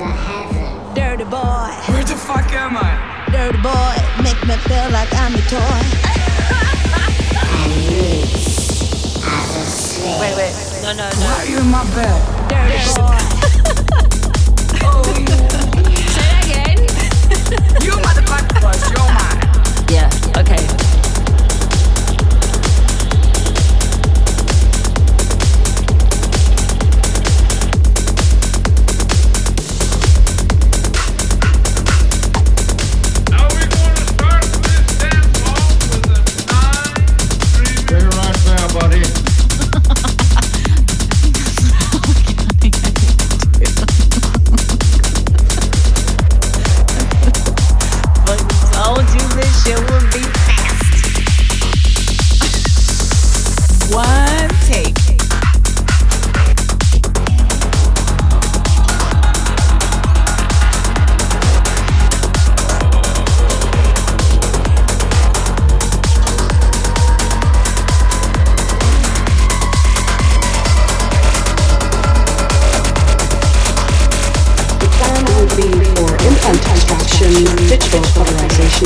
Dirty boy, Where the fuck am I? dirty boy, make me feel like I'm your toy. Wait, wait. No, no, no. Why are you in my bed? Dirty boy,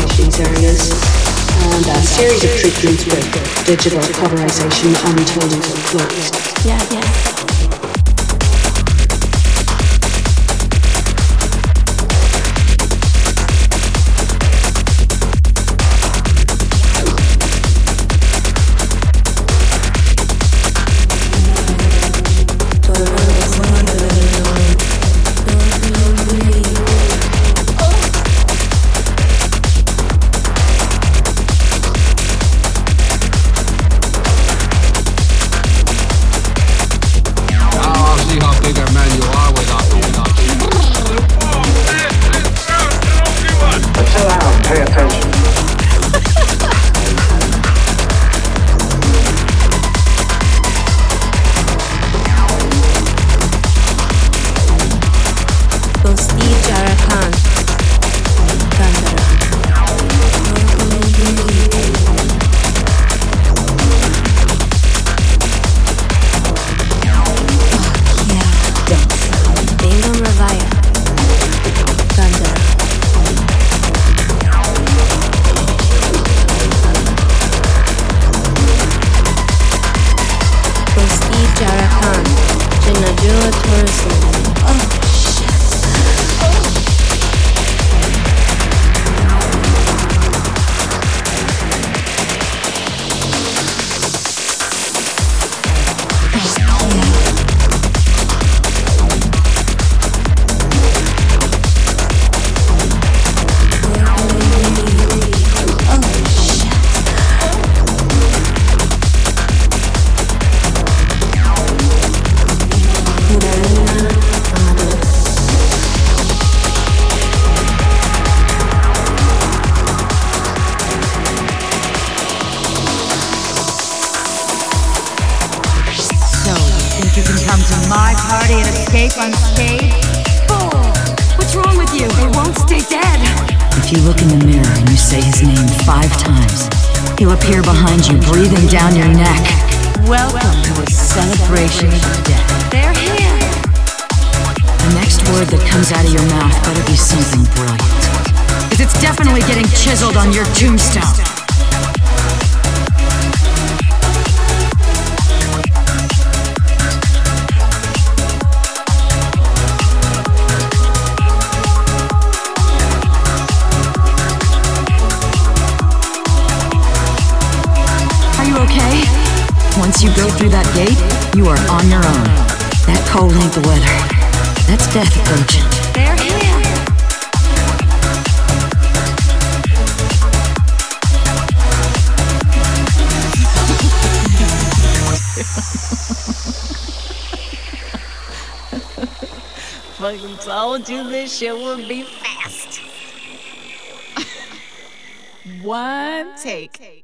these areas, and a series of treatments with digital colorization until they're closed. yeah, yeah. Party and escape unscathed? Fool! What's wrong with you? They won't stay dead. If you look in the mirror and you say his name five times, he'll appear behind you, breathing down your neck. Welcome to a celebration of death. They're here. The next word that comes out of your mouth better be something brilliant. Because it's definitely getting chiseled on your tombstone. Once you go through that gate, you are on your own. That cold ain't the weather. That's death approaching. They're here. Fucking told you this shit would be fast. One take.